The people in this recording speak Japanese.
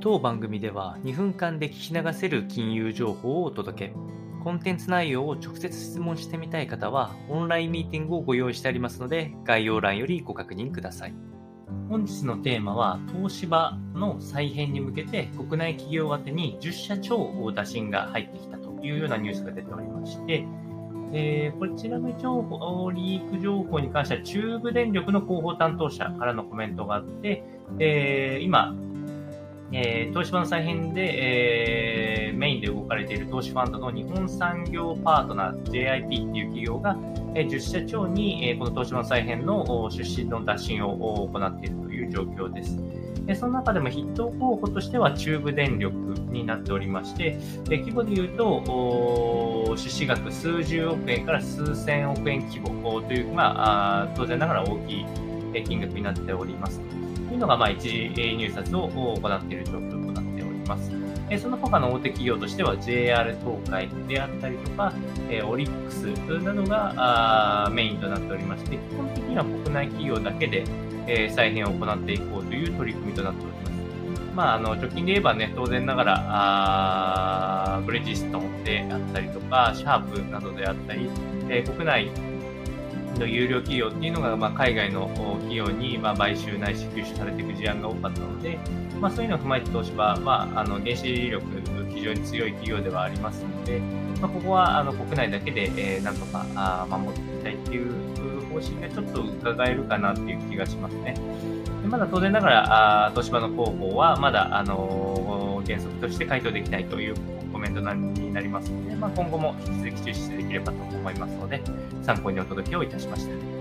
当番組では2分間で聞き流せる金融情報をお届け。コンテンツ内容を直接質問してみたい方は、オンラインミーティングをご用意してありますので、概要欄よりご確認ください。本日のテーマは、東芝の再編に向けて国内企業宛てに10社超打診が入ってきたというようなニュースが出ておりまして、えー、こちらの情報、リーク情報に関しては、中部電力の広報担当者からのコメントがあって、えー、今、えー、東芝の再編で、えー、メインで動かれている投資ファンドの日本産業パートナー JIP っていう企業が、えー、10社長に、えー、この東芝の再編の出身の打診を行っているという状況です。えその中でも筆頭候補としては中部電力になっておりまして、え規模で言うと、出資額数十億円から数千億円規模という、まあ、当然ながら大きい金額になっております。というのが、まあ、一時入札を行っている状況となっております。その他の大手企業としては JR 東海であったりとか、オリックスなどがメインとなっておりまして、基本的には国内企業だけで再編を行っていこうという取り組みとなっております。まあ、あの直近で言えばね、当然ながら、あブリヂストンであったりとか、シャープなどであったり、え国内の有料企業っていうのが、まあ、海外の企業に、まあ、買収ないし吸収されていく事案が多かったので、まあ、そういうのを踏まえて東芝は、まあ、あの原子力非常に強い企業ではありますので、まあ、ここはあの国内だけで、えー、なんとかあ守っていきたいっていう方針がちょっと伺えるかなっていう気がしますね。でまだ当然ながら、あ東芝の広報はまだ、あのー、原則として回答できないというメントになりますので、まあ、今後も引き続き注視できればと思いますので、参考にお届けをいたしました。